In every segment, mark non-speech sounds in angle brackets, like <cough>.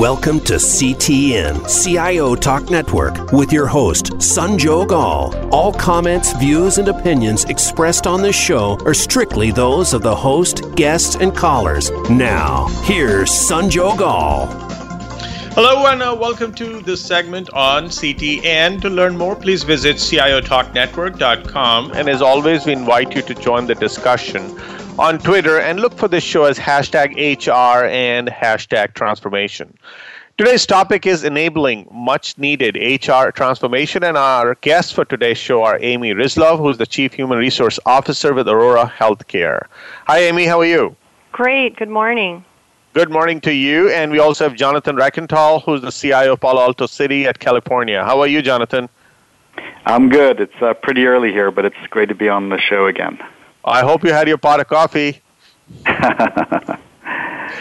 Welcome to CTN, CIO Talk Network, with your host, Sanjog Aul. All comments, views, and opinions expressed on this show are strictly those of the host, guests, and callers. Now, here's Sanjog Aul. Hello and uh, welcome to this segment on CTN. To learn more, please visit CIOTalkNetwork.com. And as always, we invite you to join the discussion on Twitter and look for this show as hashtag HR and hashtag transformation. Today's topic is enabling much needed HR transformation, and our guests for today's show are Amy Rislov, who's the Chief Human Resource Officer with Aurora Healthcare. Hi, Amy, how are you? Great, good morning. Good morning to you. And we also have Jonathan Reichental, who's the CIO of Palo Alto City at California. How are you, Jonathan? I'm good. It's uh, pretty early here, but it's great to be on the show again. I hope you had your pot of coffee. <laughs>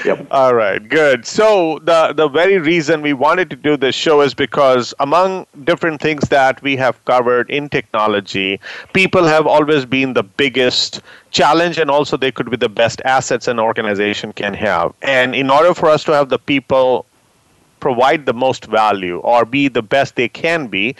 yep. All right, good. So the the very reason we wanted to do this show is because among different things that we have covered in technology, people have always been the biggest challenge and also they could be the best assets an organization can have. And in order for us to have the people provide the most value or be the best they can be,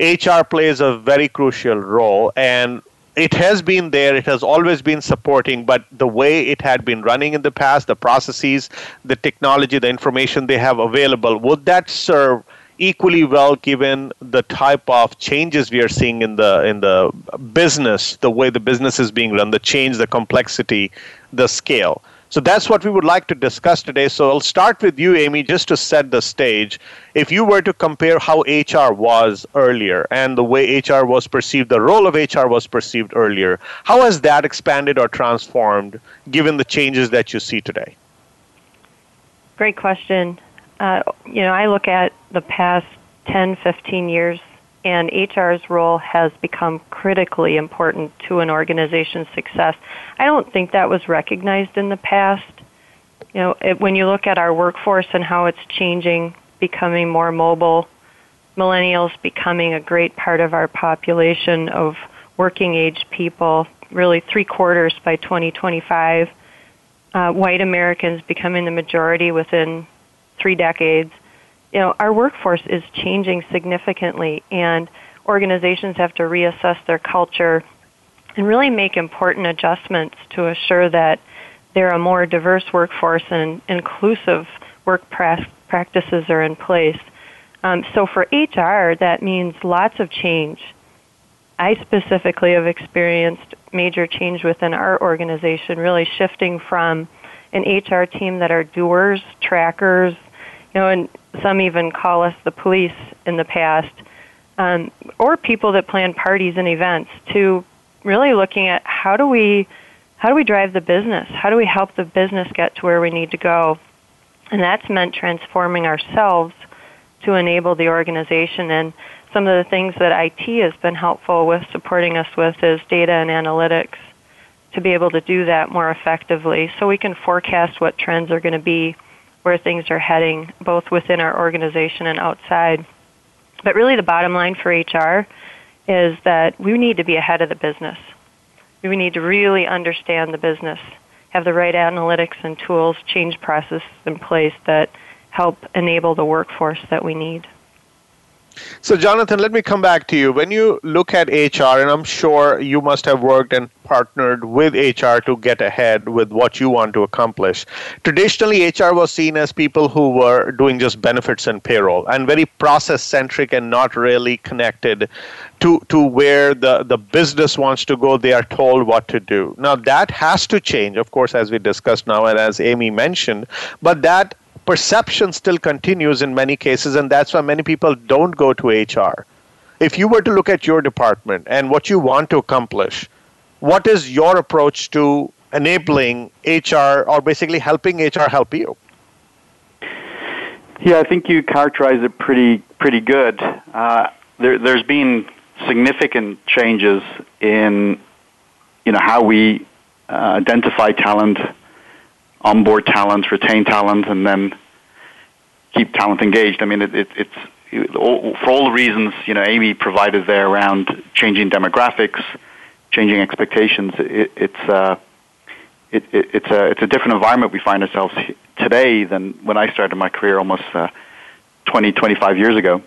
HR plays a very crucial role and it has been there it has always been supporting but the way it had been running in the past the processes the technology the information they have available would that serve equally well given the type of changes we are seeing in the in the business the way the business is being run the change the complexity the scale so that's what we would like to discuss today. So I'll start with you, Amy, just to set the stage. If you were to compare how HR was earlier and the way HR was perceived, the role of HR was perceived earlier, how has that expanded or transformed given the changes that you see today? Great question. Uh, you know, I look at the past 10, 15 years and HR's role has become critically important to an organization's success. I don't think that was recognized in the past. You know, it, when you look at our workforce and how it's changing, becoming more mobile, millennials becoming a great part of our population of working age people, really three quarters by 2025, uh, white Americans becoming the majority within three decades you know, our workforce is changing significantly, and organizations have to reassess their culture and really make important adjustments to assure that they're a more diverse workforce and inclusive work pra- practices are in place. Um, so for HR, that means lots of change. I specifically have experienced major change within our organization, really shifting from an HR team that are doers, trackers, you know, and some even call us the police in the past, um, or people that plan parties and events to really looking at how do we how do we drive the business? How do we help the business get to where we need to go? And that's meant transforming ourselves to enable the organization. And some of the things that IT has been helpful with supporting us with is data and analytics to be able to do that more effectively so we can forecast what trends are going to be where things are heading, both within our organization and outside. But really, the bottom line for HR is that we need to be ahead of the business. We need to really understand the business, have the right analytics and tools, change processes in place that help enable the workforce that we need. So, Jonathan, let me come back to you. When you look at HR, and I'm sure you must have worked and partnered with HR to get ahead with what you want to accomplish. Traditionally, HR was seen as people who were doing just benefits and payroll and very process centric and not really connected to, to where the, the business wants to go. They are told what to do. Now, that has to change, of course, as we discussed now and as Amy mentioned, but that perception still continues in many cases, and that's why many people don't go to HR. If you were to look at your department and what you want to accomplish, what is your approach to enabling HR or basically helping HR help you? Yeah, I think you characterize it pretty pretty good. Uh, there, there's been significant changes in you know how we uh, identify talent, onboard talent, retain talent, and then keep talent engaged. I mean, it, it, it's it, for all the reasons you know Amy provided there around changing demographics, changing expectations. It, it's uh, it, it, it's a it's a different environment we find ourselves today than when I started my career almost uh, 20, 25 years ago.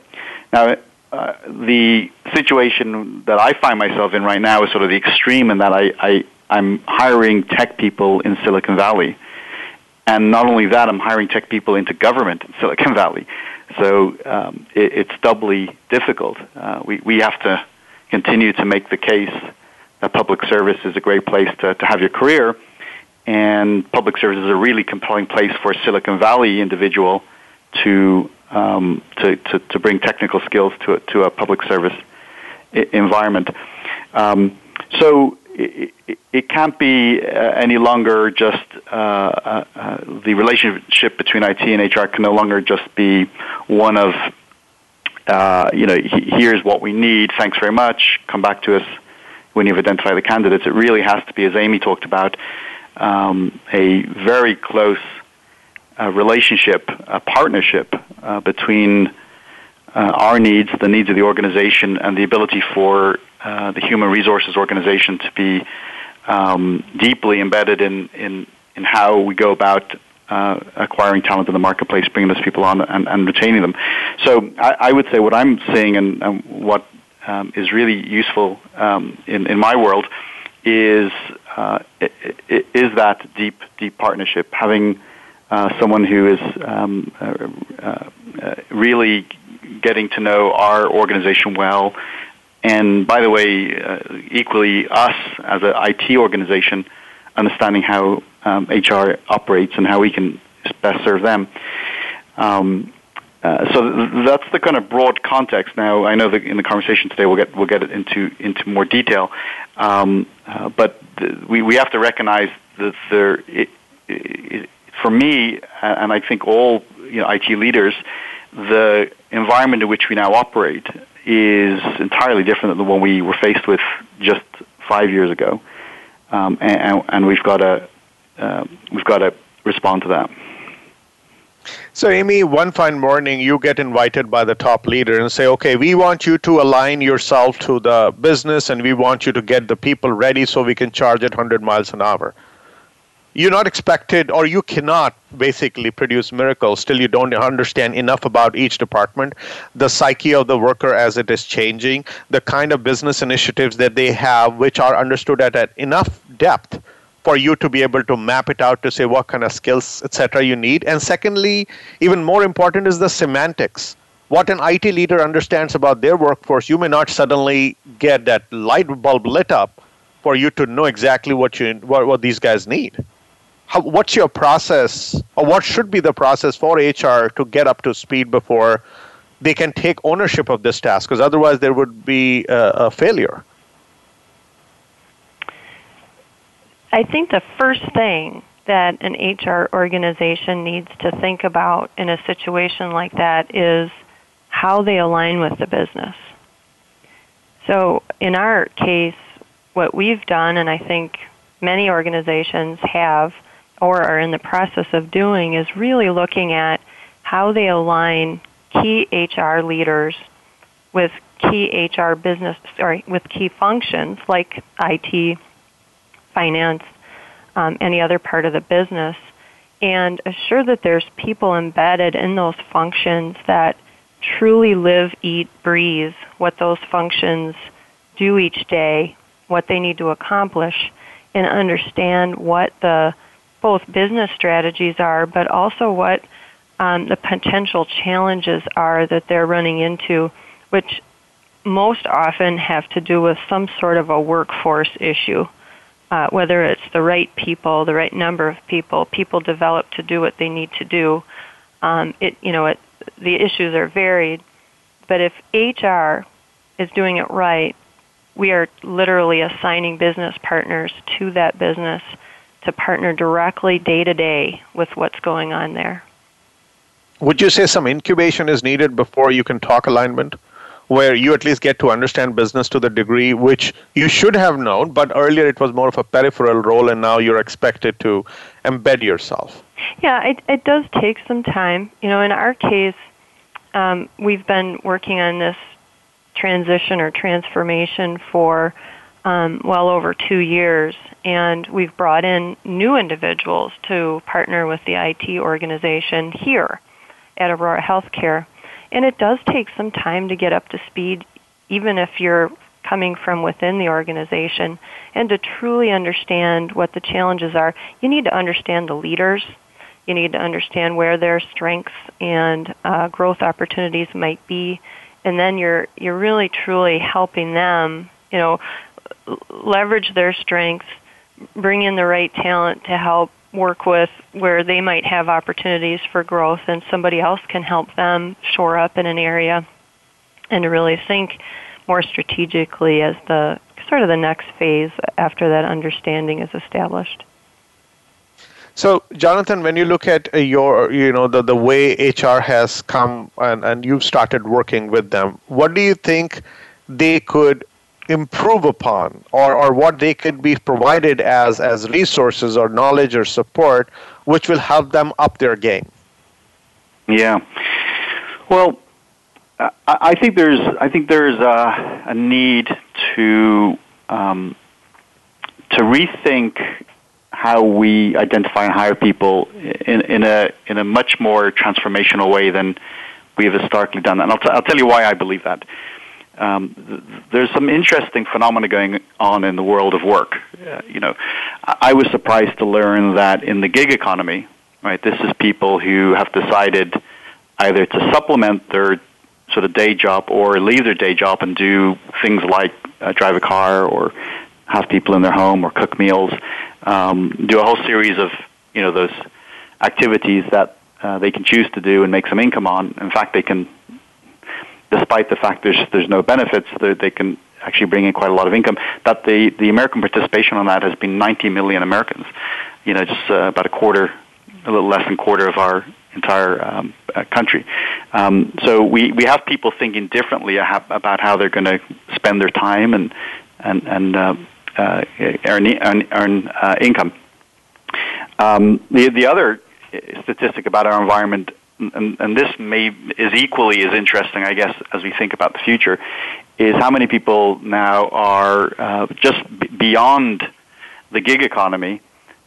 Now, uh, the situation that I find myself in right now is sort of the extreme in that I, I I'm hiring tech people in Silicon Valley, and not only that, I'm hiring tech people into government in Silicon Valley. So um, it, it's doubly difficult. Uh, we we have to continue to make the case that public service is a great place to, to have your career, and public service is a really compelling place for a Silicon Valley individual to um, to, to, to bring technical skills to a, to a public service environment. Um, so it, it, can't be uh, any longer just uh, uh, the relationship between IT and HR can no longer just be one of uh, you know here's what we need. Thanks very much. Come back to us when you've identified the candidates. It really has to be, as Amy talked about, um, a very close relationship, a partnership uh, between uh, our needs, the needs of the organization, and the ability for uh, the human resources organization to be um, deeply embedded in, in, in how we go about uh, acquiring talent in the marketplace, bringing those people on, and, and retaining them. So I, I, would say what I'm seeing and, and what um, is really useful um, in, in my world is uh, is that deep deep partnership, having uh, someone who is um, uh, uh, really getting to know our organization well, and by the way, uh, equally us as an IT organization, understanding how um, HR operates and how we can best serve them. Um, uh, so th- that's the kind of broad context. Now, I know that in the conversation today we'll get we'll get into into more detail, um, uh, but th- we we have to recognize that there, it, it, for me, and I think all you know IT leaders, the environment in which we now operate is entirely different than the one we were faced with just five years ago, um, and, and, we've got to uh, we've got to respond to that. So, Amy, one fine morning you get invited by the top leader and say, okay, we want you to align yourself to the business and we want you to get the people ready so we can charge at 100 miles an hour. You're not expected, or you cannot basically produce miracles till you don't understand enough about each department, the psyche of the worker as it is changing, the kind of business initiatives that they have, which are understood at, at enough depth for you to be able to map it out to say what kind of skills, etc., you need. And secondly, even more important is the semantics. What an IT leader understands about their workforce, you may not suddenly get that light bulb lit up for you to know exactly what you what, what these guys need. How, what's your process, or what should be the process for HR to get up to speed before they can take ownership of this task? Because otherwise, there would be a, a failure. I think the first thing that an HR organization needs to think about in a situation like that is how they align with the business. So, in our case, what we've done, and I think many organizations have or are in the process of doing, is really looking at how they align key HR leaders with key HR business, sorry, with key functions like IT, finance, um, any other part of the business, and assure that there's people embedded in those functions that truly live, eat, breathe what those functions do each day, what they need to accomplish, and understand what the both business strategies are, but also what um, the potential challenges are that they're running into, which most often have to do with some sort of a workforce issue uh, whether it's the right people, the right number of people, people developed to do what they need to do. Um, it, you know, it, the issues are varied, but if HR is doing it right, we are literally assigning business partners to that business to partner directly day to day with what's going on there. Would you say some incubation is needed before you can talk alignment? where you at least get to understand business to the degree which you should have known, but earlier it was more of a peripheral role, and now you're expected to embed yourself. Yeah, it, it does take some time. You know, in our case, um, we've been working on this transition or transformation for um, well over two years, and we've brought in new individuals to partner with the IT organization here at Aurora Healthcare. And it does take some time to get up to speed, even if you're coming from within the organization, and to truly understand what the challenges are. You need to understand the leaders. You need to understand where their strengths and uh, growth opportunities might be, and then you're you're really truly helping them. You know, leverage their strengths, bring in the right talent to help work with where they might have opportunities for growth and somebody else can help them shore up in an area and to really think more strategically as the sort of the next phase after that understanding is established. So, Jonathan, when you look at uh, your, you know, the, the way HR has come and, and you've started working with them, what do you think they could improve upon or, or what they could be provided as as resources or knowledge or support which will help them up their game. Yeah. Well i, think there's i think there's a, a need to um, to rethink how we identify and hire people in, in a in a much more transformational way than we have historically done. And I'll, t- I'll tell you why I believe that um, there's some interesting phenomena going on in the world of work. Uh, you know, I was surprised to learn that in the gig economy, right, this is people who have decided either to supplement their sort of day job or leave their day job and do things like uh, drive a car or have people in their home or cook meals, um, do a whole series of you know those activities that uh, they can choose to do and make some income on. In fact, they can despite the fact there's there's no benefits, they can actually bring in quite a lot of income. That the the American participation on that has been 90 million Americans. You know, just uh, about a quarter, a little less than a quarter of our entire um, uh, country. Um, so we we have people thinking differently about how they're going to spend their time and and and uh, uh, earn earn, earn uh, income. Um, the the other statistic about our environment and, and this may is equally as interesting, I guess, as we think about the future, is how many people now are uh, just b- beyond the gig economy,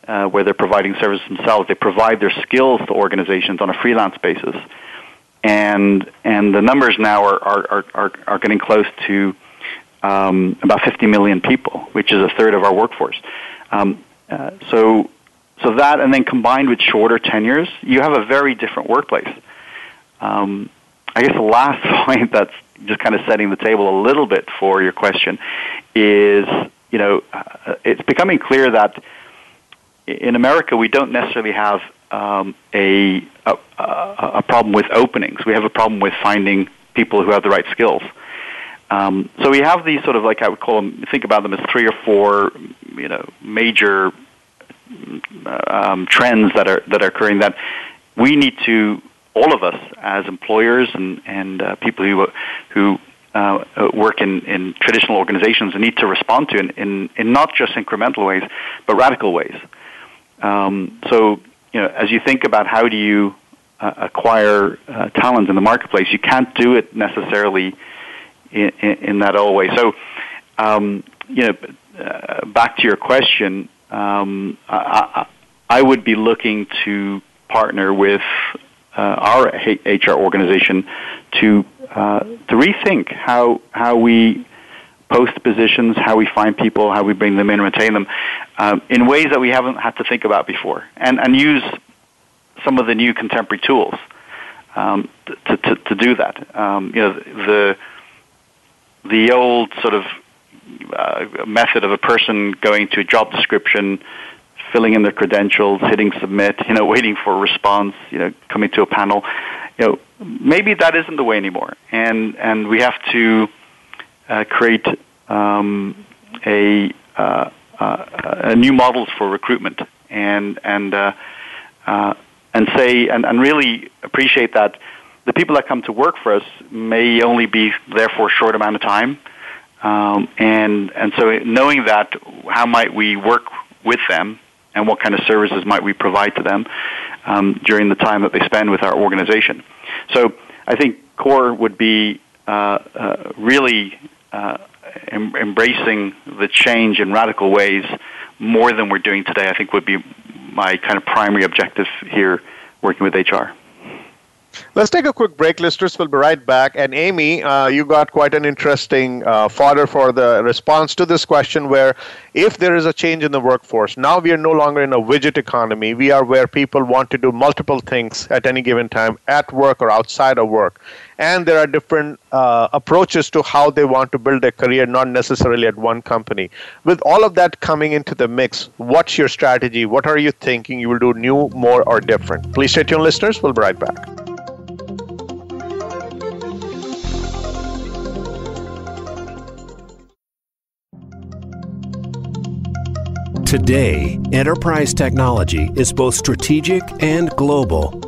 uh, where they're providing services themselves. They provide their skills to organizations on a freelance basis, and and the numbers now are are are, are getting close to um, about 50 million people, which is a third of our workforce. Um, uh, so so that, and then combined with shorter tenures, you have a very different workplace. Um, I guess the last <laughs> point that's just kind of setting the table a little bit for your question is, you know, uh, it's becoming clear that in America we don't necessarily have um, a, a, a problem with openings. We have a problem with finding people who have the right skills. Um, so we have these sort of like I would call them, think about them as three or four, you know, major um, trends that are that are occurring that we need to all of us as employers and and uh, people who who uh, work in, in traditional organizations need to respond to in, in, in not just incremental ways, but radical ways. Um, so, you know, as you think about how do you uh, acquire uh, talent in the marketplace, you can't do it necessarily in, in, in that old way. So, um, you know, uh, back to your question, um, I, I, would be looking to partner with uh, our HR organization to uh, to rethink how how we post positions, how we find people, how we bring them in, and retain them, uh, in ways that we haven't had to think about before, and and use some of the new contemporary tools um, to, to to do that. Um, you know the the old sort of uh, method of a person going to a job description, filling in their credentials, hitting submit, you know, <laughs> waiting for a response, you know, coming to a panel. You know, maybe that isn't the way anymore, and and we have to uh, create um, a, uh, uh, new models for recruitment and and uh, uh, and say and, and really appreciate that the people that come to work for us may only be there for a short amount of time um, and and so knowing that, how might we work with them, and what kind of services might we provide to them um, during the time that they spend with our organization? So I think core would be uh, uh, really uh, em- embracing the change in radical ways more than we're doing today, I think would be my kind of primary objective here working with HR. Let's take a quick break, listeners. We'll be right back. And Amy, uh, you got quite an interesting uh, fodder for the response to this question where if there is a change in the workforce, now we are no longer in a widget economy. We are where people want to do multiple things at any given time, at work or outside of work. And there are different uh, approaches to how they want to build their career, not necessarily at one company. With all of that coming into the mix, what's your strategy? What are you thinking you will do new, more, or different? Please stay tuned, listeners. We'll be right back. Today, enterprise technology is both strategic and global.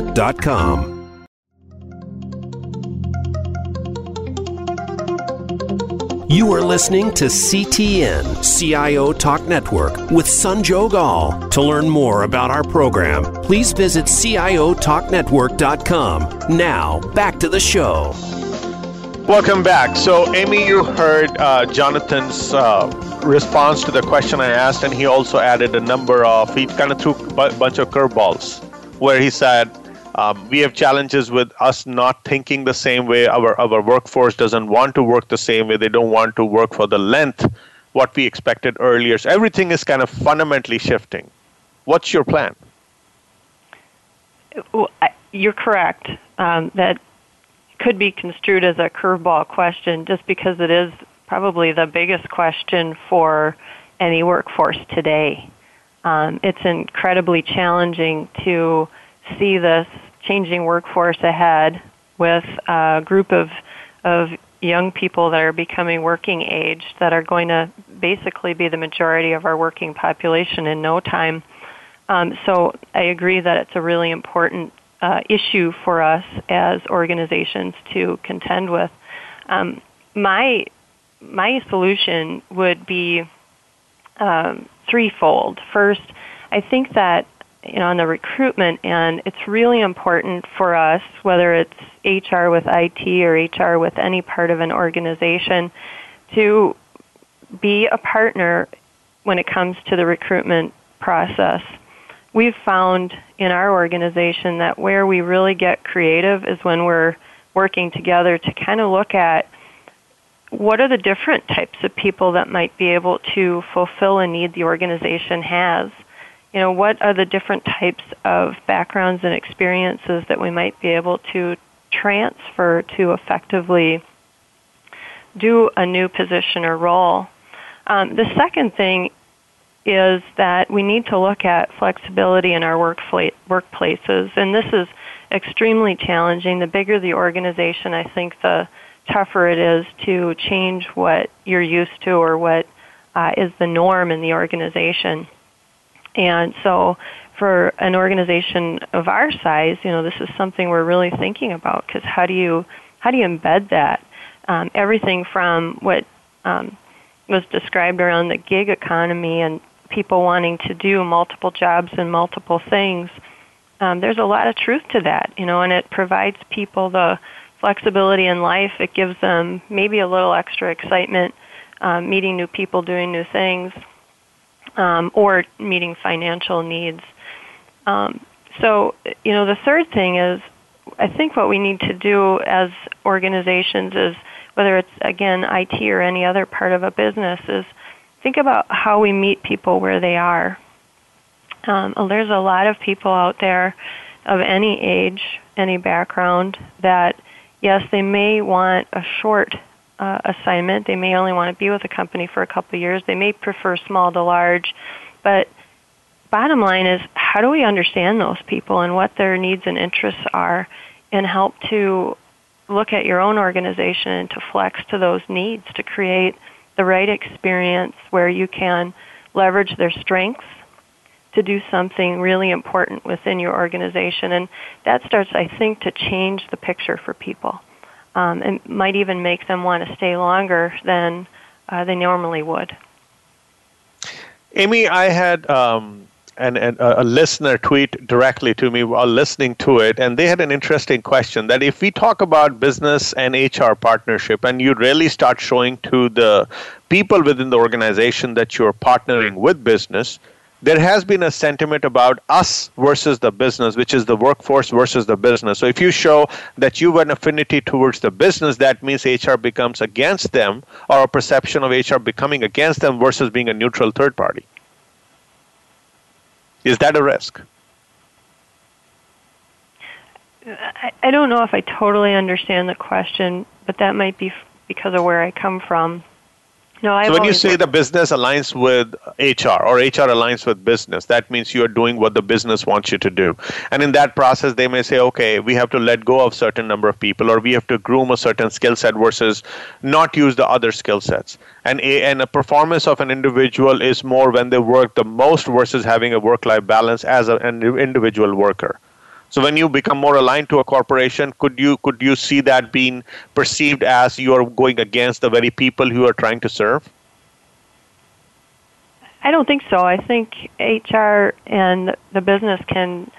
CIOTalkNetwork.com. You are listening to CTN CIO Talk Network with Sanjog Aul. To learn more about our program, please visit CIOTalkNetwork.com. Now, back to the show. Welcome back. So, Amy, you heard uh, Jonathan's uh, response to the question I asked, and he also added a number of, he kind of threw a bunch of curveballs where he said, um, we have challenges with us not thinking the same way. Our our workforce doesn't want to work the same way. They don't want to work for the length what we expected earlier. So everything is kind of fundamentally shifting. What's your plan? You're correct. Um, that could be construed as a curveball question, just because it is probably the biggest question for any workforce today. Um, it's incredibly challenging to see this changing workforce ahead with a group of of young people that are becoming working age that are going to basically be the majority of our working population in no time. Um, so I agree that it's a really important uh, issue for us as organizations to contend with. Um, my my solution would be um, threefold. First, I think that you know, on the recruitment end, it's really important for us, whether it's HR with IT or HR with any part of an organization, to be a partner when it comes to the recruitment process. We've found in our organization that where we really get creative is when we're working together to kind of look at what are the different types of people that might be able to fulfill a need the organization has you know, what are the different types of backgrounds and experiences that we might be able to transfer to effectively do a new position or role. Um, the second thing is that we need to look at flexibility in our workplaces, and this is extremely challenging. The bigger the organization, I think, the tougher it is to change what you're used to or what uh, is the norm in the organization. And so for an organization of our size, you know, this is something we're really thinking about because how do you how do you embed that? Um, everything from what um, was described around the gig economy and people wanting to do multiple jobs and multiple things. Um, there's a lot of truth to that, you know, and it provides people the flexibility in life. It gives them maybe a little extra excitement, um, meeting new people, doing new things um, or meeting financial needs. Um, so, you know, the third thing is I think what we need to do as organizations is whether it's again IT or any other part of a business is think about how we meet people where they are. Um, there's a lot of people out there of any age, any background that yes, they may want a short uh, assignment. They may only want to be with a company for a couple of years. They may prefer small to large. But bottom line is, how do we understand those people and what their needs and interests are and help to look at your own organization and to flex to those needs to create the right experience where you can leverage their strengths to do something really important within your organization. And that starts, I think, to change the picture for people. Um, and might even make them want to stay longer than uh, they normally would. Amy, I had um, an, an, a listener tweet directly to me while listening to it, and they had an interesting question that if we talk about business and HR partnership, and you really start showing to the people within the organization that you're partnering with business, there has been a sentiment about us versus the business, which is the workforce versus the business. So if you show that you have an affinity towards the business, that means HR becomes against them, or a perception of HR becoming against them versus being a neutral third party. Is that a risk? I, don't know if I totally understand the question, but that might be because of where I come from. No, I've so when you say the business aligns with HR or HR aligns with business, that means you are doing what the business wants you to do. And in that process, they may say, okay, we have to let go of certain number of people, or we have to groom a certain skill set versus not use the other skill sets. And a, and a performance of an individual is more when they work the most versus having a work-life balance as a, an individual worker. So when you become more aligned to a corporation, could you could you see that being perceived as you are going against the very people who are trying to serve? I don't think so. I think HR and the business can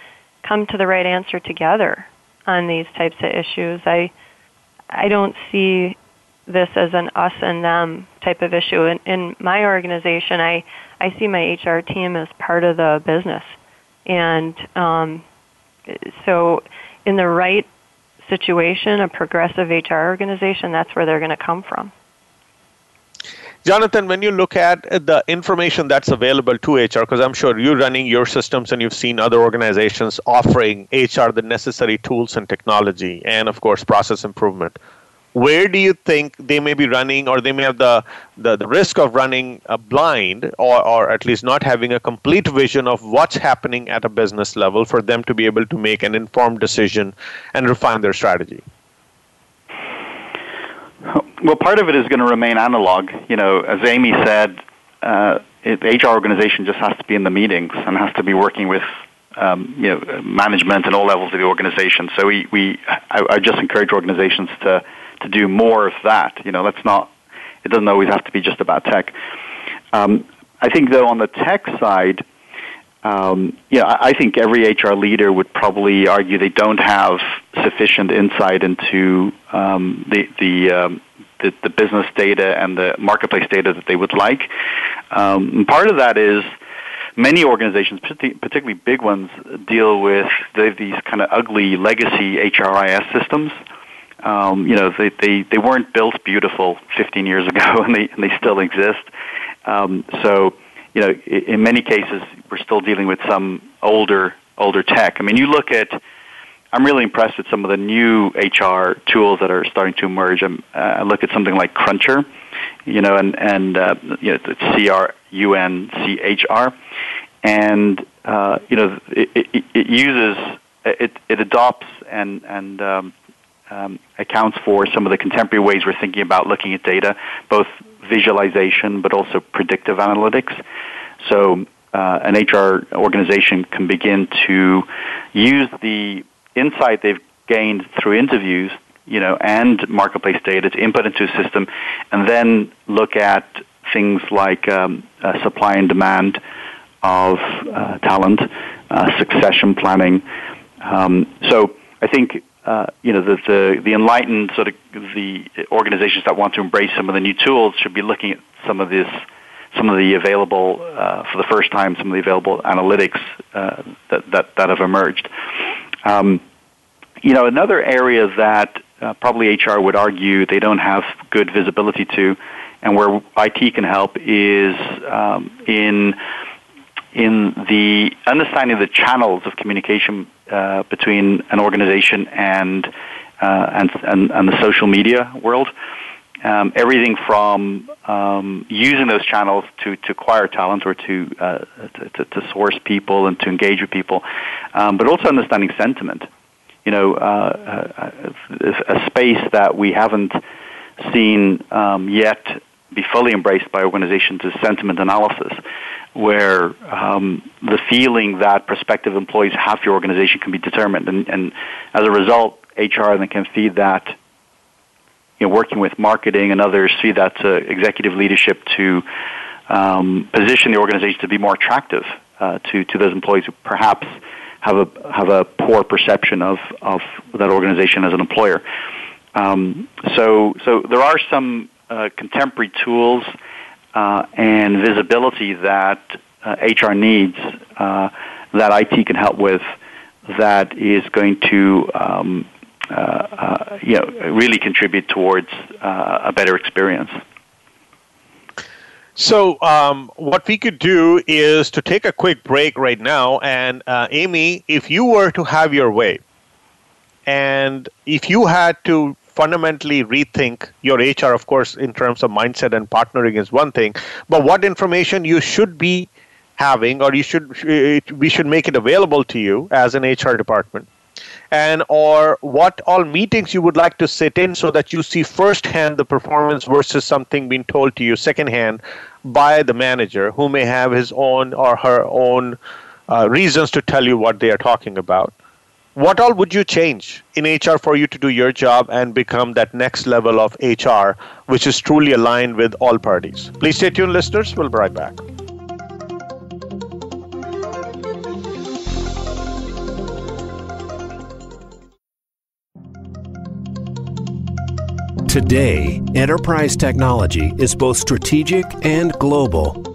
come to the right answer together on these types of issues. I I don't see this as an us and them type of issue. In, in my organization, I I see my HR team as part of the business, and um, so in the right situation, a progressive HR organization, that's where they're going to come from. Jonathan, when you look at the information that's available to HR, because I'm sure you're running your systems and you've seen other organizations offering HR the necessary tools and technology and, of course, process improvement where do you think they may be running or they may have the, the, the risk of running uh, blind or, or at least not having a complete vision of what's happening at a business level for them to be able to make an informed decision and refine their strategy? Well, part of it is going to remain analog. You know, as Amy said, uh, it, the HR organization just has to be in the meetings and has to be working with um, you know management and all levels of the organization. So we, we I, I just encourage organizations to to do more of that. You know, let's not. It doesn't always have to be just about tech. Um, I think though on the tech side, um, yeah, I think every HR leader would probably argue they don't have sufficient insight into um, the the, um, the, the business data and the marketplace data that they would like. Um, part of that is many organizations, particularly big ones, deal with these kind of ugly legacy HRIS systems um, you know, they, they, they weren't built beautiful 15 years ago, <laughs> and they, and they still exist. Um, so, you know, in many cases, we're still dealing with some older older tech. I mean, you look at. I'm really impressed with some of the new HR tools that are starting to emerge. I'm, uh, I look at something like Crunchr, you know, and and uh, you know, C R U N C H R, and uh, you know, it, it, it uses it it adopts and and um, um, accounts for some of the contemporary ways we're thinking about looking at data, both visualization but also predictive analytics. So uh, an HR organization can begin to use the insight they've gained through interviews, you know, and marketplace data to input into a system, and then look at things like um, uh, supply and demand of uh, talent, uh, succession planning. Um, so I think uh, you know, the, the, the enlightened sort of the organizations that want to embrace some of the new tools should be looking at some of this, some of the available, uh, for the first time, some of the available analytics uh, that, that, that have emerged. Um, you know, another area that uh, probably HR would argue they don't have good visibility to, and where IT can help is um, in in the understanding the channels of communication uh, between an organization and, uh, and, and, and the social media world. Um, everything from um, using those channels to, to acquire talent or to, uh, to, to, source people and to engage with people, um, but also understanding sentiment. You know, uh, a, uh, a, space that we haven't seen um, yet be fully embraced by organizations is sentiment analysis, where um, the feeling that prospective employees have for your organization can be determined, and, and as a result, HR then can feed that. You know, working with marketing and others, feed that to executive leadership to um, position the organization to be more attractive uh, to to those employees who perhaps have a have a poor perception of of that organization as an employer. Um, so so there are some uh, contemporary tools uh, and visibility that uh, HR needs uh, that IT can help with that is going to um, uh, uh, you know really contribute towards a better experience. So, um, what we could do is to take a quick break right now. And, uh, Amy, if you were to have your way, and if you had to fundamentally rethink your HR, of course, in terms of mindset and partnering is one thing, but what information you should be having, or you should we should make it available to you as an HR department, and or what all meetings you would like to sit in so that you see firsthand the performance versus something being told to you secondhand by the manager who may have his own or her own uh, reasons to tell you what they are talking about what all would you change in HR for you to do your job and become that next level of HR, which is truly aligned with all parties? Please stay tuned, listeners. We'll be right back. Today, enterprise technology is both strategic and global.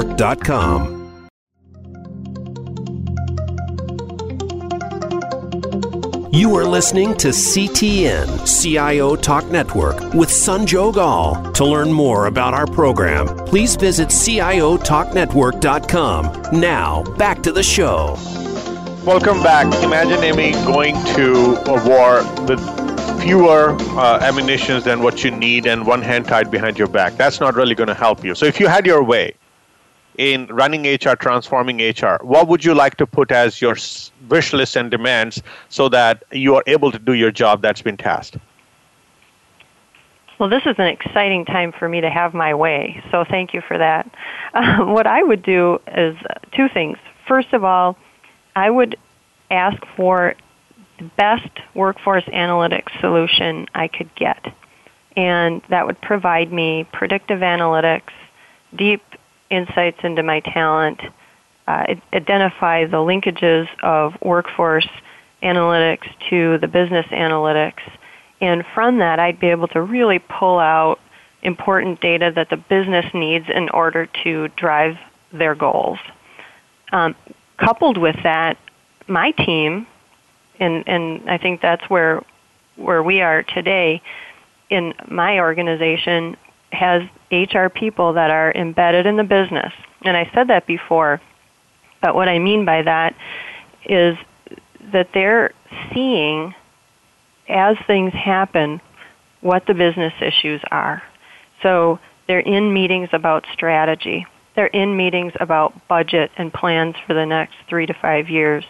CIOTalkNetwork.com. You are listening to CTN CIO Talk Network with Sanjog Aul. To learn more about our program, please visit CIOTalkNetwork.com. Now, back to the show. Welcome back. Imagine Amy going to a war with fewer uh, ammunitions than what you need and one hand tied behind your back. That's not really going to help you. So, if you had your way, in running HR, transforming HR, what would you like to put as your wish list and demands so that you are able to do your job that's been tasked? Well, this is an exciting time for me to have my way, so thank you for that. Uh, <laughs> what I would do is two things. First of all, I would ask for the best workforce analytics solution I could get. And that would provide me predictive analytics, deep insights into my talent, uh, identify the linkages of workforce analytics to the business analytics. And from that, I'd be able to really pull out important data that the business needs in order to drive their goals. Um, coupled with that, my team, and, and I think that's where, where we are today in my organization, has HR people that are embedded in the business. And I said that before, but what I mean by that is that they're seeing as things happen what the business issues are. So they're in meetings about strategy. They're in meetings about budget and plans for the next three to five years.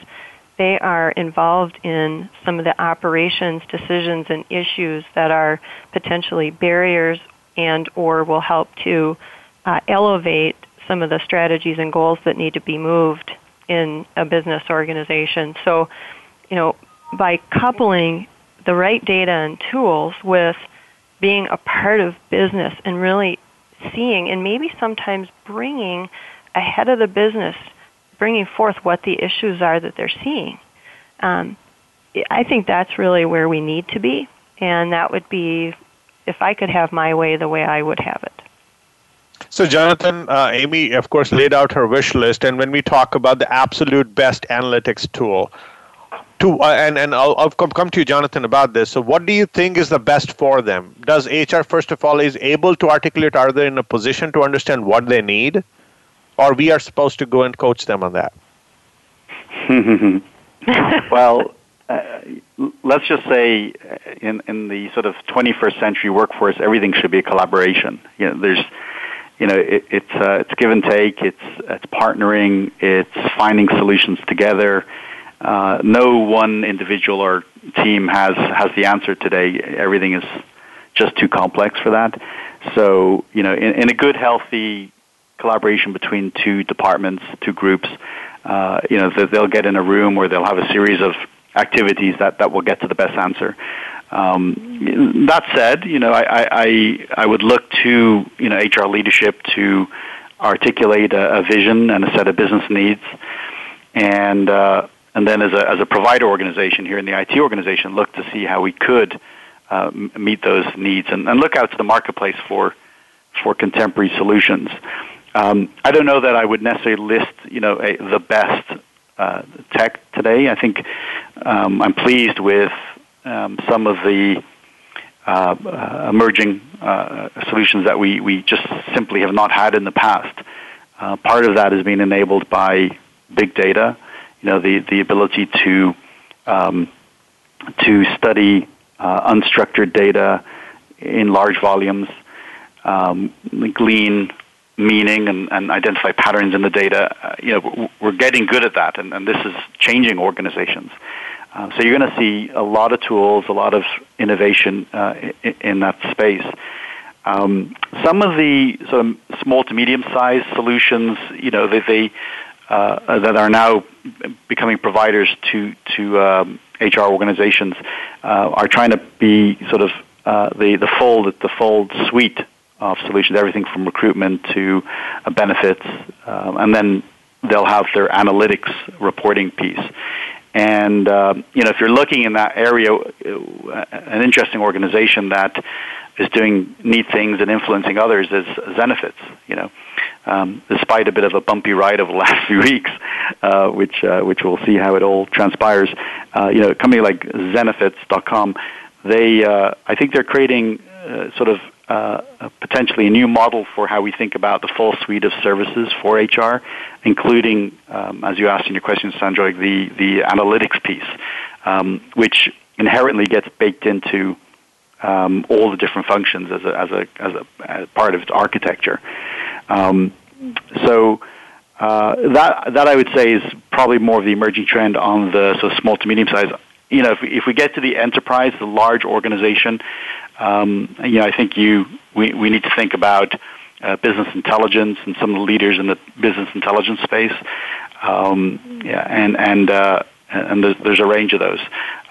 They are involved in some of the operations decisions and issues that are potentially barriers and or will help to uh, elevate some of the strategies and goals that need to be moved in a business organization. So, you know, by coupling the right data and tools with being a part of business and really seeing and maybe sometimes bringing ahead of the business, bringing forth what the issues are that they're seeing. Um, I think that's really where we need to be, and that would be if I could have my way the way I would have it. So, Jonathan, uh, Amy, of course, laid out her wish list. And when we talk about the absolute best analytics tool, to uh, and and I'll, I'll come, come to you, Jonathan, about this. So, what do you think is the best for them? Does HR first of all is able to articulate? Are they in a position to understand what they need, or we are supposed to go and coach them on that? <laughs> well, uh, let's just say uh, in in the sort of 21st century workforce, everything should be a collaboration. You know, there's you know, it, it's uh, it's give and take. It's it's partnering. It's finding solutions together. Uh, no one individual or team has has the answer today. Everything is just too complex for that. So, you know, in, in a good, healthy collaboration between two departments, two groups, uh, you know, they'll get in a room where they'll have a series of activities that, that will get to the best answer. Um, that said, you know, I, I, I would look to, you know, HR leadership to articulate a, a vision and a set of business needs. And, uh, and then as a, as a provider organization here in the IT organization, look to see how we could uh, meet those needs and, and look out to the marketplace for, for contemporary solutions. Um, I don't know that I would necessarily list, you know, a, the best uh, tech today. I think um, I'm pleased with um, some of the uh, uh, emerging uh, solutions that we, we just simply have not had in the past. Uh, part of that is being enabled by big data, you know, the, the ability to, um, to study unstructured data in large volumes, um, glean meaning and, and identify patterns in the data. Uh, you know, we're getting good at that, and, and this is changing organizations. Uh, so you're going to see a lot of tools, a lot of innovation uh, in, in, that space. Um, some of the sort of small to medium-sized solutions, you know, that they uh, that are now becoming providers to to um, HR organizations uh, are trying to be sort of uh, the the full the full suite of solutions, everything from recruitment to benefits, um, and then they'll have their analytics reporting piece. And uh, you know, if you're looking in that area, uh, an interesting organization that is doing neat things and influencing others is Zenefits. You know, um, despite a bit of a bumpy ride over the <laughs> last few weeks, uh, which uh, which we'll see how it all transpires. Uh, you know, a company like Zenefits.com, they uh, I think they're creating uh, sort of uh, potentially a new model for how we think about the full suite of services for HR, including, um, as you asked in your question, Sanjog, the, the analytics piece, um, which inherently gets baked into um, all the different functions as a, as a, as a as part of its architecture. Um, so uh, that that I would say is probably more of the emerging trend on the so small to medium size. You know, if we, if we get to the enterprise, the large organization, um, you know, I think you we, we need to think about uh, business intelligence and some of the leaders in the business intelligence space. Um, yeah, and and uh, and there's, there's a range of those.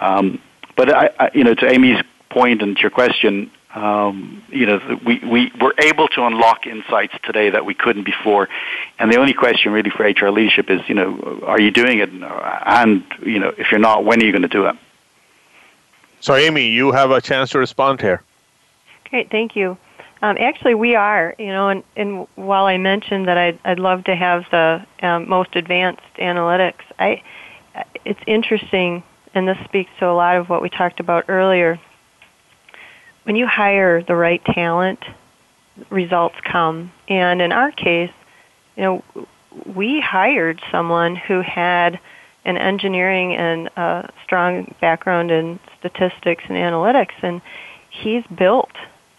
Um, but I, I, you know, to Amy's point and to your question, um, you know, we, we were able to unlock insights today that we couldn't before. And the only question really for HR leadership is, you know, are you doing it? And, you know, if you're not, when are you going to do it? So, Amy, you have a chance to respond here. Great, thank you. Um, actually, we are, you know, and, and while I mentioned that I'd, I'd love to have the um, most advanced analytics, I, it's interesting, and this speaks to a lot of what we talked about earlier. When you hire the right talent, results come. And in our case, you know, we hired someone who had an engineering and a strong background in statistics and analytics, and he's built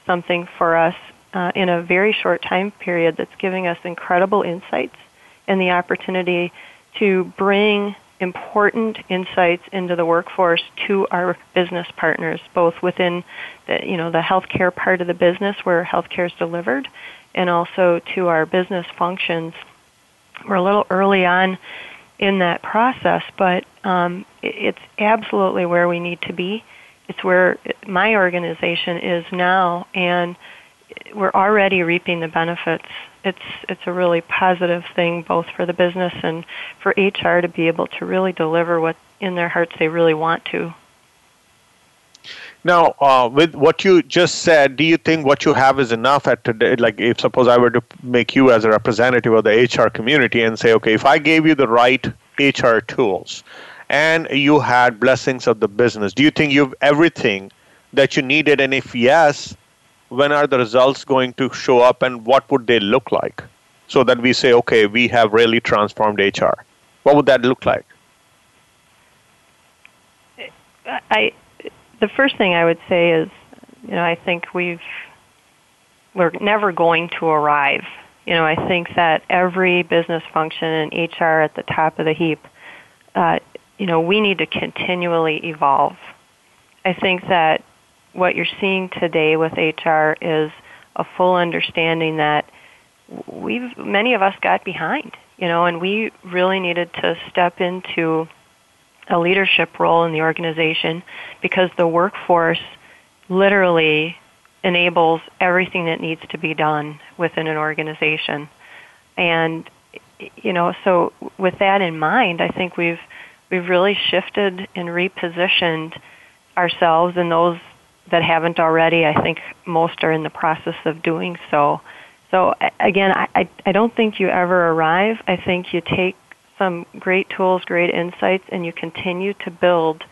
something for us uh, in a very short time period that's giving us incredible insights and the opportunity to bring important insights into the workforce to our business partners, both within the, you know, the healthcare part of the business where healthcare is delivered and also to our business functions. We're a little early on in that process, but um, it's absolutely where we need to be. It's where my organization is now, and we're already reaping the benefits. It's it's a really positive thing both for the business and for HR to be able to really deliver what in their hearts they really want to. Now, uh, with what you just said, do you think what you have is enough at today? Like, if suppose I were to make you as a representative of the HR community and say, okay, if I gave you the right HR tools, and you had blessings of the business. Do you think you have everything that you needed? And if yes, when are the results going to show up and what would they look like? So that we say, okay, we have really transformed HR. What would that look like? I, the first thing I would say is, you know, I think we've we're never going to arrive. You know, I think that every business function in HR at the top of the heap, uh, you know, we need to continually evolve. I think that what you're seeing today with HR is a full understanding that we've many of us got behind, you know, and we really needed to step into a leadership role in the organization because the workforce literally enables everything that needs to be done within an organization. And you know, so with that in mind, I think we've we've really shifted and repositioned ourselves and those that haven't already, I think most are in the process of doing so. So again, I, I don't think you ever arrive. I think you take some great tools, great insights, and you continue to build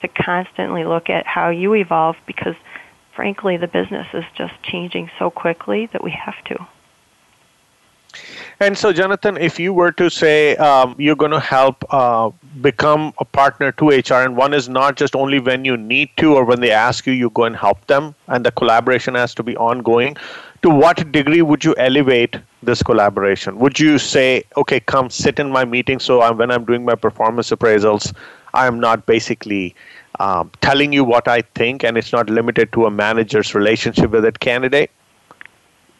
to constantly look at how you evolve because frankly the business is just changing so quickly that we have to. And so, Jonathan, if you were to say um, you're going to help uh, become a partner to HR, and one is not just only when you need to or when they ask you, you go and help them, and the collaboration has to be ongoing. To what degree would you elevate this collaboration? Would you say, okay, come sit in my meeting so I'm, when I'm doing my performance appraisals, I am not basically um, telling you what I think, and it's not limited to a manager's relationship with that candidate?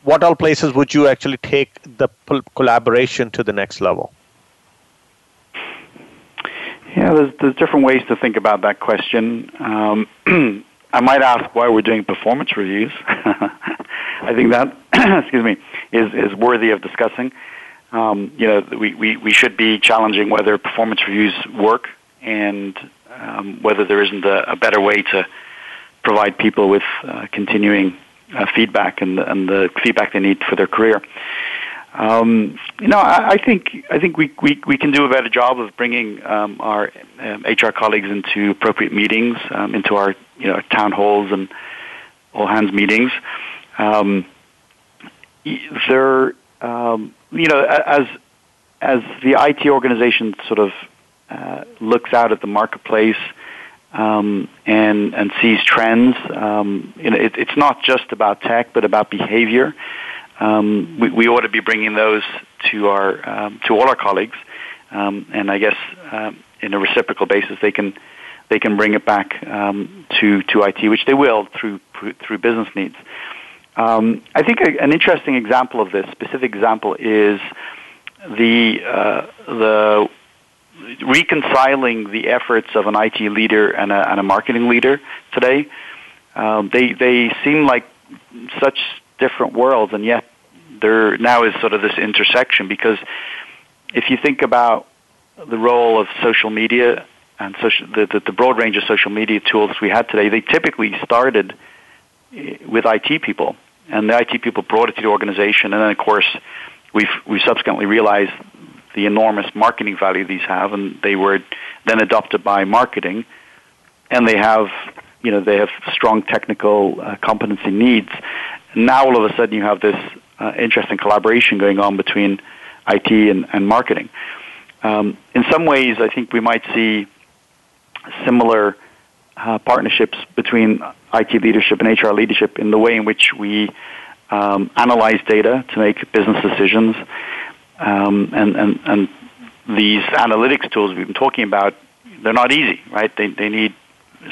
What all places would you actually take the collaboration to the next level? Yeah, there's, there's different ways to think about that question. Um, <clears throat> I might ask why we're doing performance reviews. <laughs> I think that, <clears throat> excuse me, is, is worthy of discussing. Um, you know, we, we, we should be challenging whether performance reviews work and um, whether there isn't a, a, better way to provide people with uh, continuing uh, feedback and the, and the feedback they need for their career. Um, you know, I, I think I think we, we we can do a better job of bringing um, our um, HR colleagues into appropriate meetings, um, into our you know town halls and all hands meetings. Um, there, um, you know, as as the IT organization sort of uh, looks out at the marketplace um, and and sees trends. Um, you know, it, it's not just about tech, but about behavior. Um, we, we ought to be bringing those to our um, to all our colleagues, um, and I guess um, in a reciprocal basis, they can they can bring it back um, to to IT, which they will through through business needs. Um, I think a, an interesting example of this specific example is the uh, the reconciling the efforts of an IT leader and a, and a marketing leader today. Um, they they seem like such different worlds, and yet there now is sort of this intersection because if you think about the role of social media and social, the, the, the broad range of social media tools we had today, they typically started eh, with IT people, and the IT people brought it to the organization, and then of course we've we subsequently realized the enormous marketing value these have, and they were then adopted by marketing, and they have you know they have strong technical uh, competency needs. Now all of a sudden you have this uh, interesting collaboration going on between IT and, and marketing. Um, in some ways, I think we might see similar uh, partnerships between IT leadership and HR leadership in the way in which we um, analyze data to make business decisions um, and, and, and these analytics tools we've been talking about, they're not easy, right? They, they need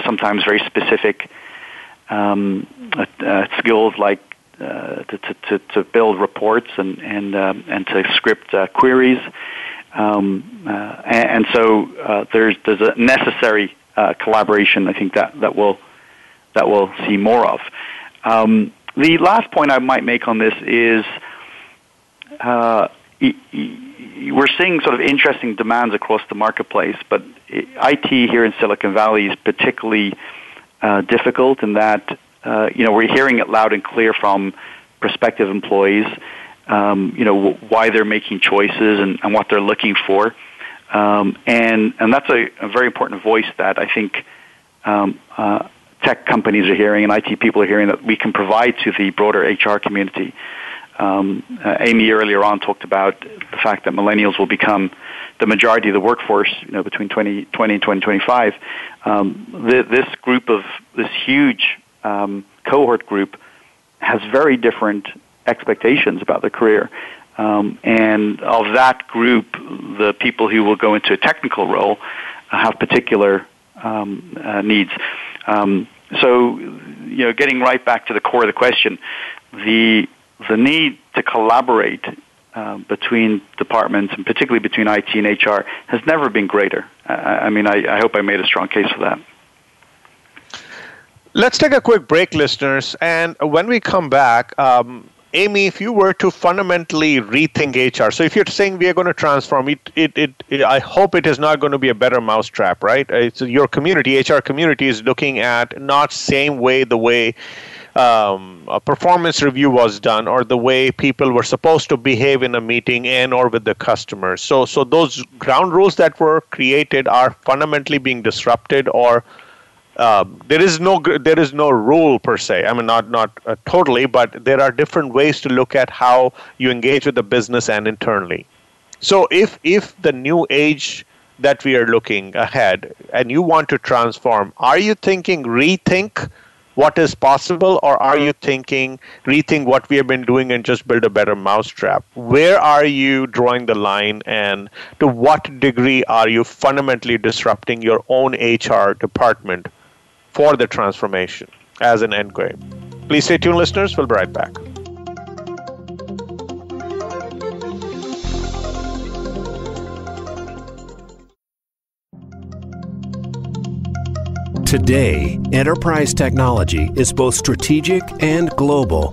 sometimes very specific um, uh, uh, skills like uh, to, to, to build reports and, and, uh, and to script uh, queries. Um, uh, and, and, so there's, there's a necessary collaboration, I think, that, that, we'll, that we'll see more of. Um, the last point I might make on this is we're seeing sort of interesting demands across the marketplace, but IT here in Silicon Valley is particularly uh, difficult in that uh, you know we're hearing it loud and clear from prospective employees, um, you know why they're making choices and, and what they're looking for. Um, and and that's a, a, very important voice that I think um, uh, tech companies are hearing and IT people are hearing that we can provide to the broader HR community. Um, uh, Amy earlier on talked about the fact that millennials will become the majority of the workforce, you know, between 2020 and 2025. Um, th- this group of this huge um, cohort group has very different expectations about their career. Um, and of that group, the people who will go into a technical role have particular um, uh, needs. Um, so, you know, getting right back to the core of the question, the the need to collaborate uh, between departments, and particularly between IT and HR, has never been greater. I, I mean, I, I, hope I made a strong case for that. Let's take a quick break, listeners. And when we come back, um, Amy, if you were to fundamentally rethink HR, so if you're saying we are going to transform it, it, it, it I hope it is not going to be a better mousetrap, right? It's your community, HR community, is looking at not same way the way um, a performance review was done or the way people were supposed to behave in a meeting and or with the customers so so those ground rules that were created are fundamentally being disrupted or uh, there is no there is no rule per se. I mean, not not uh, totally, but there are different ways to look at how you engage with the business and internally. So if if the new age that we are looking ahead and you want to transform, are you thinking rethink what is possible, or are you thinking rethink what we have been doing and just build a better mousetrap? Where are you drawing the line, and to what degree are you fundamentally disrupting your own HR department for the transformation as an end game? Please stay tuned, listeners. We'll be right back. Today, enterprise technology is both strategic and global.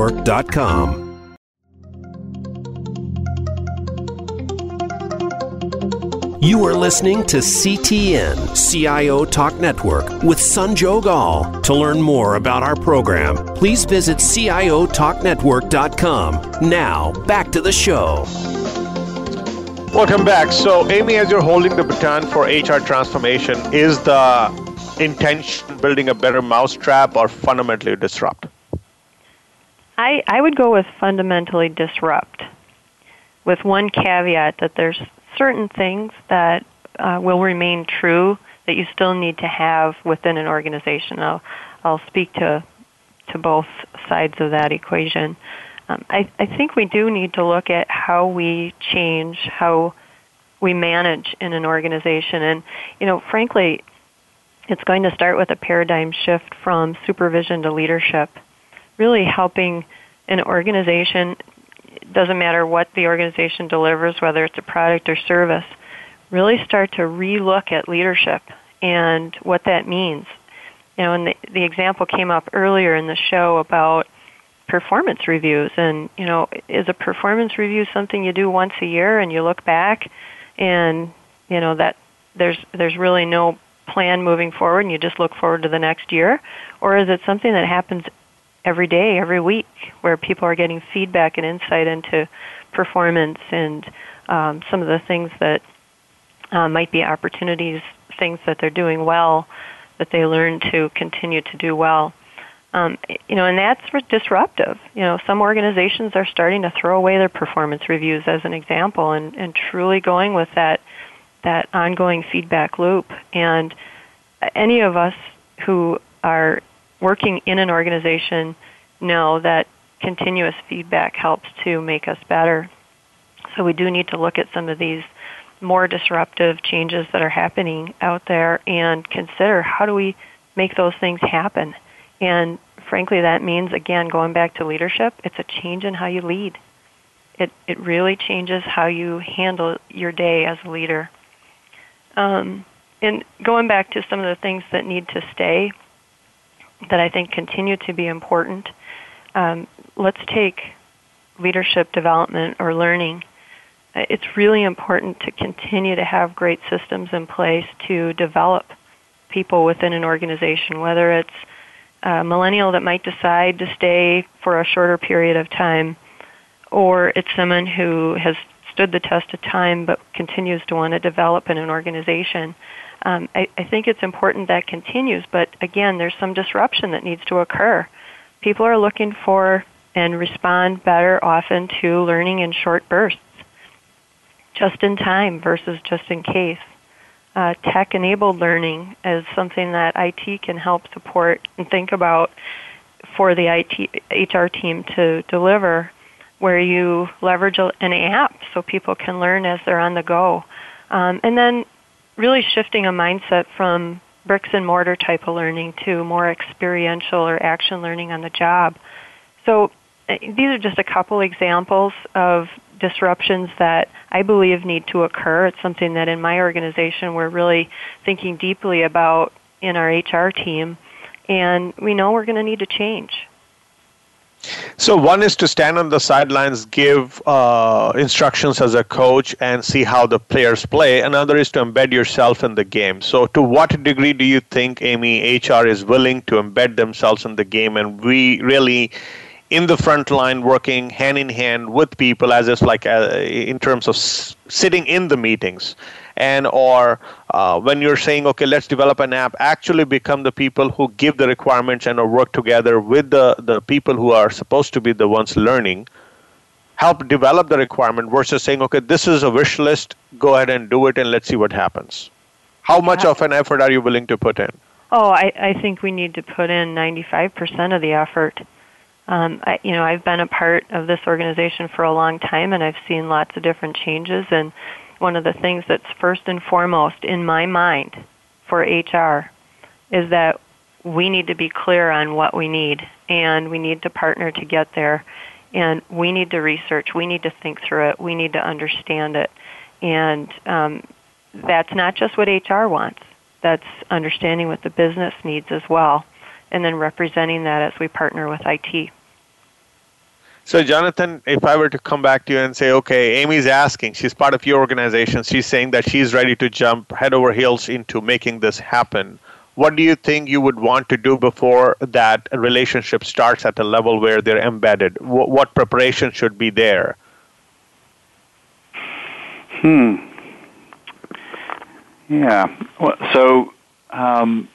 CIOTalkNetwork.com. You are listening to CTN CIO Talk Network with Sanjog Aul. To learn more about our program, please visit CIOTalkNetwork.com. Now, back to the show. Welcome back. So, Amy, as you're holding the baton for HR transformation, is the intention building a better mousetrap or fundamentally disrupt? I, I would go with fundamentally disrupt, with one caveat that there's certain things that uh, will remain true that you still need to have within an organization. I'll, I'll speak to, to both sides of that equation. Um, I, I think we do need to look at how we change, how we manage in an organization. And, you know, frankly, it's going to start with a paradigm shift from supervision to leadership, really helping an organization doesn't matter what the organization delivers, whether it's a product or service, really start to relook at leadership and what that means. You know, and the, the example came up earlier in the show about performance reviews. And, you know, is a performance review something you do once a year and you look back and, you know, that there's, there's really no plan moving forward and you just look forward to the next year? Or is it something that happens every day, every week, where people are getting feedback and insight into performance and um, some of the things that uh, might be opportunities, things that they're doing well, that they learn to continue to do well. Um, you know, and that's disruptive. You know, some organizations are starting to throw away their performance reviews as an example, and, and truly going with that that ongoing feedback loop. And any of us who are working in an organization know that continuous feedback helps to make us better. So we do need to look at some of these more disruptive changes that are happening out there and consider how do we make those things happen. And frankly, that means, again, going back to leadership, it's a change in how you lead. It, it really changes how you handle your day as a leader. Um, and going back to some of the things that need to stay, that I think continue to be important, um, let's take leadership development or learning. Uh, it's really important to continue to have great systems in place to develop people within an organization, whether it's a millennial that might decide to stay for a shorter period of time, or it's someone who has stood the test of time but continues to want to develop in an organization. Um, I, I think it's important that continues, but again, there's some disruption that needs to occur. People are looking for and respond better often to learning in short bursts, just in time versus just in case. Uh, tech enabled learning is something that IT can help support and think about for the IT HR team to deliver, where you leverage an app so people can learn as they're on the go. Um, and then really shifting a mindset from bricks and mortar type of learning to more experiential or action learning on the job. So uh, these are just a couple examples of disruptions that I believe need to occur. It's something that in my organization we're really thinking deeply about in our HR team, and we know we're going to need to change. So one is to stand on the sidelines, give uh, instructions as a coach, and see how the players play. Another is to embed yourself in the game. So to what degree do you think Amy HR is willing to embed themselves in the game, and we really in the front line working hand in hand with people as if like uh, in terms of s- sitting in the meetings. And or uh, when you're saying okay let's develop an app actually become the people who give the requirements and work together with the, the people who are supposed to be the ones learning help develop the requirement versus saying okay this is a wish list. Go ahead and do it and let's see what happens. How much of an effort are you willing to put in? Oh i, I think we need to put in 95% of the effort um, I, you know, I've been a part of this organization for a long time, and I've seen lots of different changes. And one of the things that's first and foremost in my mind for HR is that we need to be clear on what we need, and we need to partner to get there. And we need to research. We need to think through it. We need to understand it. And um, that's not just what HR wants. That's understanding what the business needs as well, and then representing that as we partner with IT. So, Jonathan, if I were to come back to you and say, okay, Amy's asking, she's part of your organization, she's saying that she's ready to jump head over heels into making this happen. What do you think you would want to do before that relationship starts at a level where they're embedded? What, what preparation should be there? Hmm. Yeah. Well, so, um,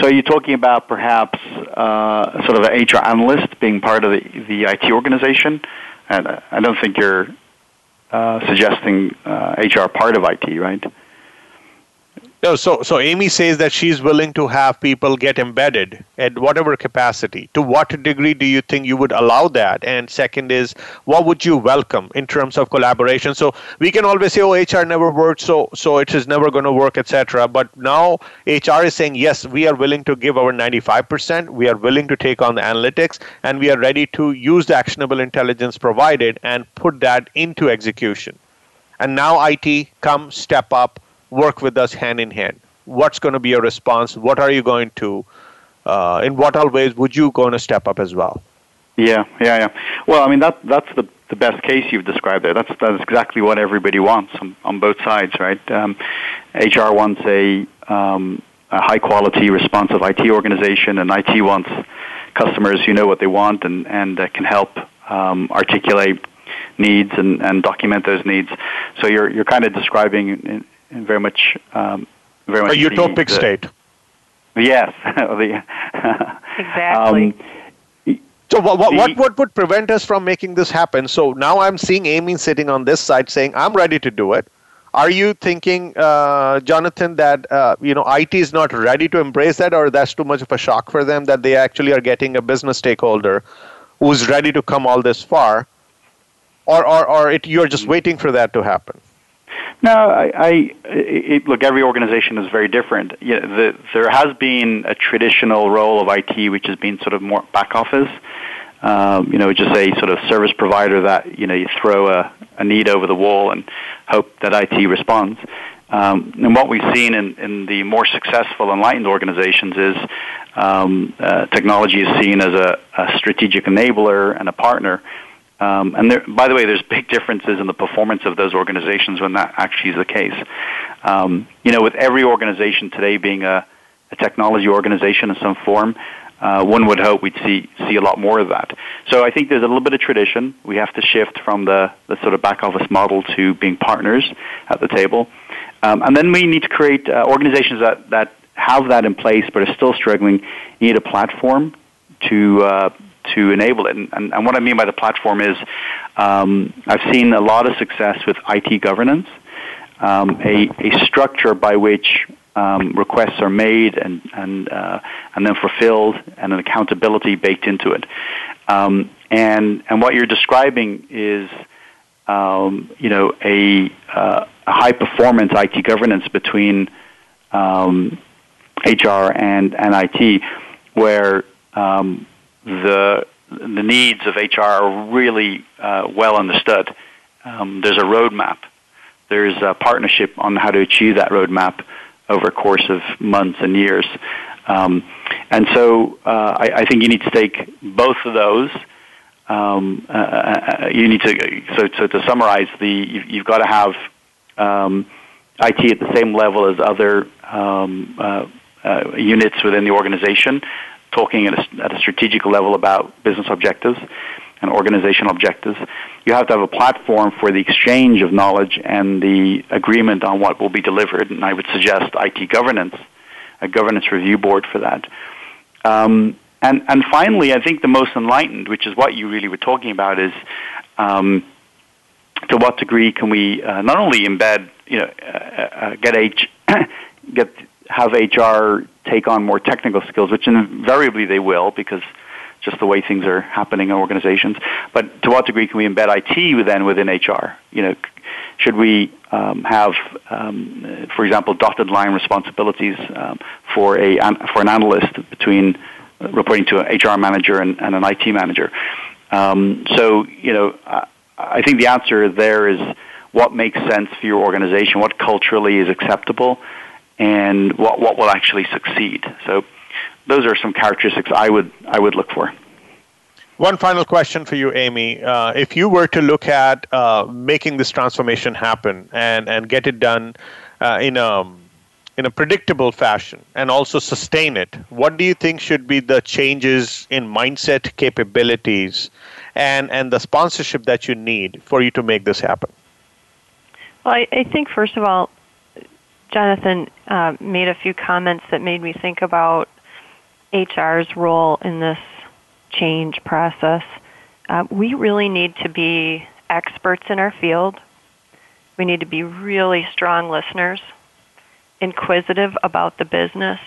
so are you talking about perhaps uh, sort of an HR analyst being part of the, the IT organization? And uh, I don't think you're uh, suggesting uh, HR part of IT, right? No, so so Amy says that she's willing to have people get embedded at whatever capacity. To what degree do you think you would allow that? And second is, what would you welcome in terms of collaboration? So we can always say, oh, HR never worked, so so it is never going to work, etc. But now HR is saying, yes, we are willing to give our 95%. We are willing to take on the analytics, and we are ready to use the actionable intelligence provided and put that into execution. And now IT, come step up work with us hand in hand. What's going to be your response? What are you going to? Uh, in what all ways would you going to step up as well? Yeah, yeah, yeah. Well, I mean that that's the the best case you've described there. That's that's exactly what everybody wants on, on both sides, right? Um, HR wants a, um, a high quality, responsive IT organization, and IT wants customers who know what they want and and uh, can help um, articulate needs and, and document those needs. So you're you're kind of describing very much, um, very much a utopic the, state. Yes, <laughs> <laughs> exactly. Um, so what, what, what, what would prevent us from making this happen? So now I'm seeing Amy sitting on this side saying, I'm ready to do it. Are you thinking, uh, Jonathan, that uh, you know IT is not ready to embrace that, or that's too much of a shock for them that they actually are getting a business stakeholder who's ready to come all this far, or or, or it, you're just waiting for that to happen? No, I, I it, look. Every organization is very different. Yeah, the, there has been a traditional role of IT, which has been sort of more back office. Um, you know, just a sort of service provider that you know you throw a, a need over the wall and hope that IT responds. Um, and what we've seen in, in the more successful enlightened organizations is um, uh, technology is seen as a, a, strategic enabler and a partner. Um, and there, by the way, there's big differences in the performance of those organizations when that actually is the case. Um, you know, with every organization today being a, a technology organization in some form, uh, one would hope we'd see see a lot more of that. So I think there's a little bit of tradition. We have to shift from the, the sort of back office model to being partners at the table, um, and then we need to create uh, organizations that that have that in place but are still struggling. Need a platform to uh, to enable it. And, and, and, what I mean by the platform is um, I've seen a lot of success with IT governance, um, a, a structure by which um, requests are made and and uh, and then fulfilled, and an accountability baked into it. Um, and and what you're describing is, um, you know, a, uh, a, high performance IT governance between um, HR and and IT, where um, the the needs of HR are really uh, well understood. Um, there's a roadmap. There's a partnership on how to achieve that roadmap over a course of months and years. Um, and so uh, I, I, think you need to take both of those. Um, uh, uh you need to so, so to summarize the you've, you've got to have um, IT at the same level as other um, uh, uh, units within the organization, talking at a, at a strategic level about business objectives and organizational objectives. You have to have a platform for the exchange of knowledge and the agreement on what will be delivered. And I would suggest IT governance, a governance review board for that. Um, and, and finally, I think the most enlightened, which is what you really were talking about, is um, to what degree can we uh, not only embed, you know, uh, uh, get H, <coughs> get have HR take on more technical skills, which invariably they will, because just the way things are happening in organizations. But to what degree can we embed IT then within HR? You know, should we um, have, um, for example, dotted line responsibilities um, for a for an analyst between reporting to an HR manager and, and an IT manager? Um, so you know, I, I think the answer there is what makes sense for your organization, what culturally is acceptable, and what what will actually succeed. So those are some characteristics I would I would look for. One final question for you, Amy. Uh, if you were to look at uh, making this transformation happen and, and get it done uh, in a in a predictable fashion and also sustain it, what do you think should be the changes in mindset, capabilities, and and the sponsorship that you need for you to make this happen? Well, I, I think first of all, Jonathan uh, made a few comments that made me think about HR's role in this change process. Uh, we really need to be experts in our field. We need to be really strong listeners, inquisitive about the business.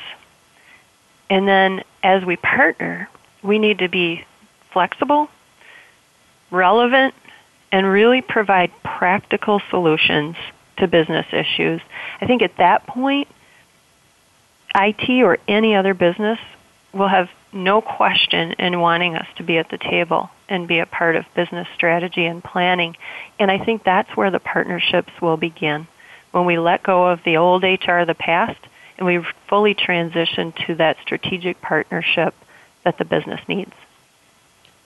And then as we partner, we need to be flexible, relevant, and really provide practical solutions to business issues. I think at that point, IT or any other business will have no question in wanting us to be at the table and be a part of business strategy and planning. And I think that's where the partnerships will begin. When we let go of the old HR of the past and we fully transition to that strategic partnership that the business needs.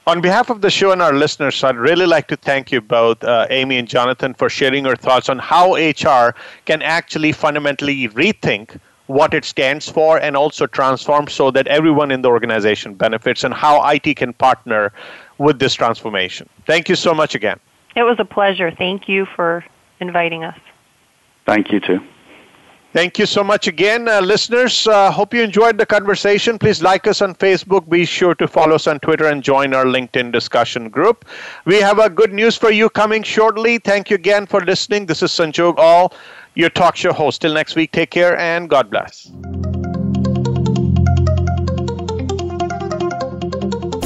On behalf of the show and our listeners, I'd really like to thank you both, uh, Amy and Jonathan, for sharing your thoughts on how HR can actually fundamentally rethink what it stands for and also transform so that everyone in the organization benefits and how IT can partner with this transformation. Thank you so much again. It was a pleasure. Thank you for inviting us. Thank you too. Thank you so much again, uh, listeners. Uh, hope you enjoyed the conversation. Please like us on Facebook. Be sure to follow us on Twitter and join our LinkedIn discussion group. We have a good news for you coming shortly. Thank you again for listening. This is Sanjog Aul, your talk show host. Till next week, take care and God bless.